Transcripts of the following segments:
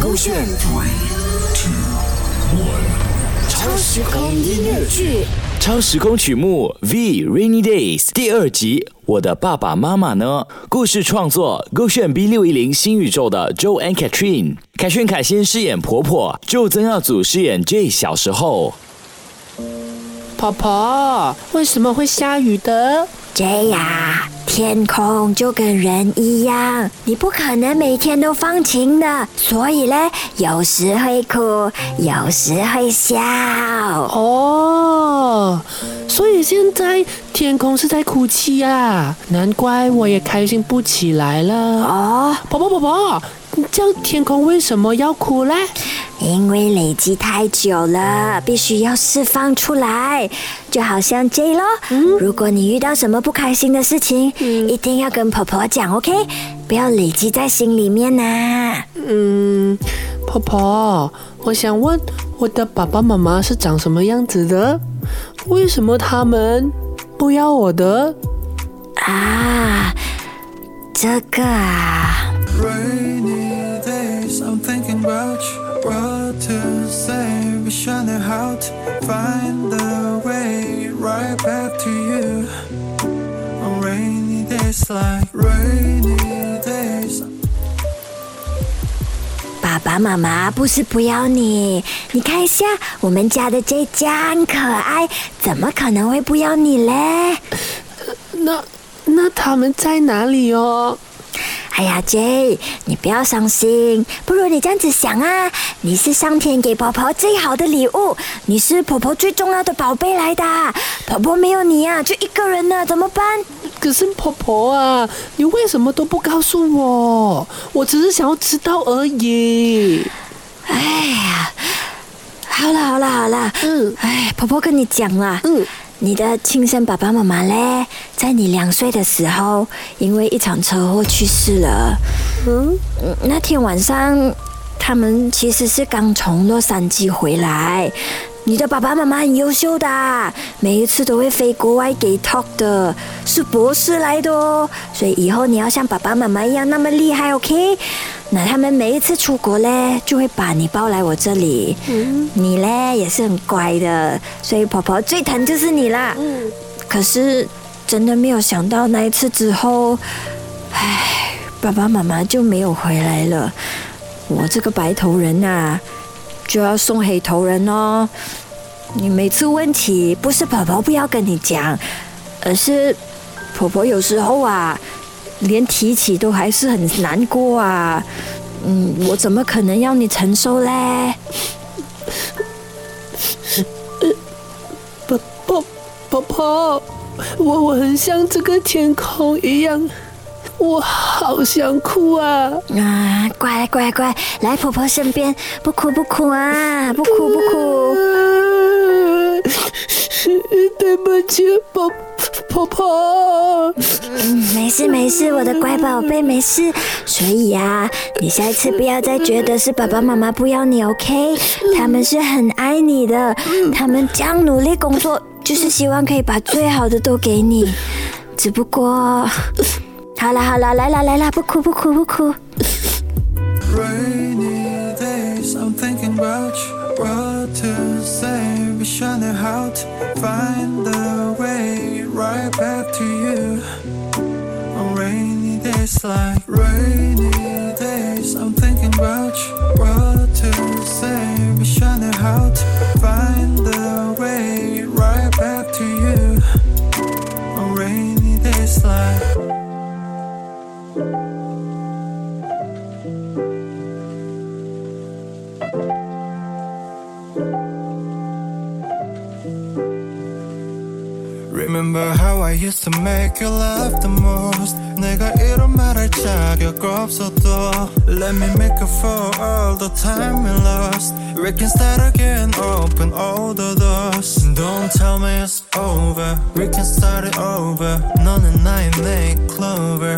勾选 Three, Two, One，超时空音乐剧。超时空曲目《V Rainy Days》第二集，我的爸爸妈妈呢？故事创作勾选 B 六一零新宇宙的 Joe and Catherine，凯旋凯先饰演婆婆，Joe 曾耀祖饰演 J 小时候。婆婆，为什么会下雨的？这样，天空就跟人一样，你不可能每天都放晴的，所以呢，有时会哭，有时会笑。哦，所以现在天空是在哭泣呀，难怪我也开心不起来了。哦，宝宝宝宝，这样天空为什么要哭嘞？因为累积太久了，必须要释放出来，就好像 J 咯。如果你遇到什么不开心的事情，一定要跟婆婆讲，OK？不要累积在心里面呐。嗯，婆婆，我想问我的爸爸妈妈是长什么样子的？为什么他们不要我的？啊，这个啊，What to say? How to find the way right back to you. On rainy days like rainy days. 爸爸妈妈不是不要你，你看一下我们家的 J 家很可爱，怎么可能会不要你嘞？那那他们在哪里哦？哎呀，J，你不要伤心，不如你这样子想啊，你是上天给婆婆最好的礼物，你是婆婆最重要的宝贝来的，婆婆没有你啊，就一个人了，怎么办？可是婆婆啊，你为什么都不告诉我？我只是想要知道而已。哎呀，好了好了好了，嗯哎，婆婆跟你讲啦，嗯，你的亲生爸爸妈妈嘞，在你两岁的时候，因为一场车祸去世了。嗯，嗯那天晚上，他们其实是刚从洛杉矶回来。你的爸爸妈妈很优秀的啊，每一次都会飞国外给 talk 的，是博士来的哦。所以以后你要像爸爸妈妈一样那么厉害，OK？那他们每一次出国嘞，就会把你抱来我这里。嗯你嘞也是很乖的，所以婆婆最疼就是你啦。嗯，可是真的没有想到那一次之后，唉，爸爸妈妈就没有回来了。我这个白头人啊，就要送黑头人哦。你每次问起不是婆婆不要跟你讲，而是婆婆有时候啊，连提起都还是很难过啊。嗯，我怎么可能要你承受嘞？婆婆婆婆，我我很像这个天空一样，我好想哭啊！啊，乖乖乖，来婆婆身边，不哭不哭啊，不哭不哭。呃对不起，婆婆婆。没事没事，我的乖宝贝，没事。所以呀、你下一次不要再觉得是爸爸妈妈不要你，OK？他们是很爱你的，他们这样努力工作，就是希望可以把最好的都给你。只不过，好了好了，来啦来啦，不哭不哭不哭。Rainy days，I'm thinking about you. Remember how I used to make you laugh the most 내가 이런 말 할 자격 없어도 Let me make up for all the time we lost We can start again, open all the doors Don't tell me it's over We can start it over 너는 나의 내 clover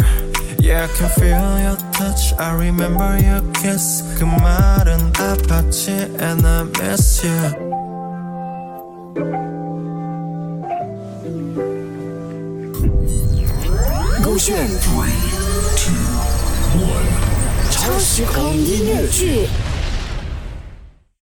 Yeah, I can feel your touch I remember your kiss 그 말은 아팠지 And I miss you 勾选 Three, Two, One，超超时空音乐剧。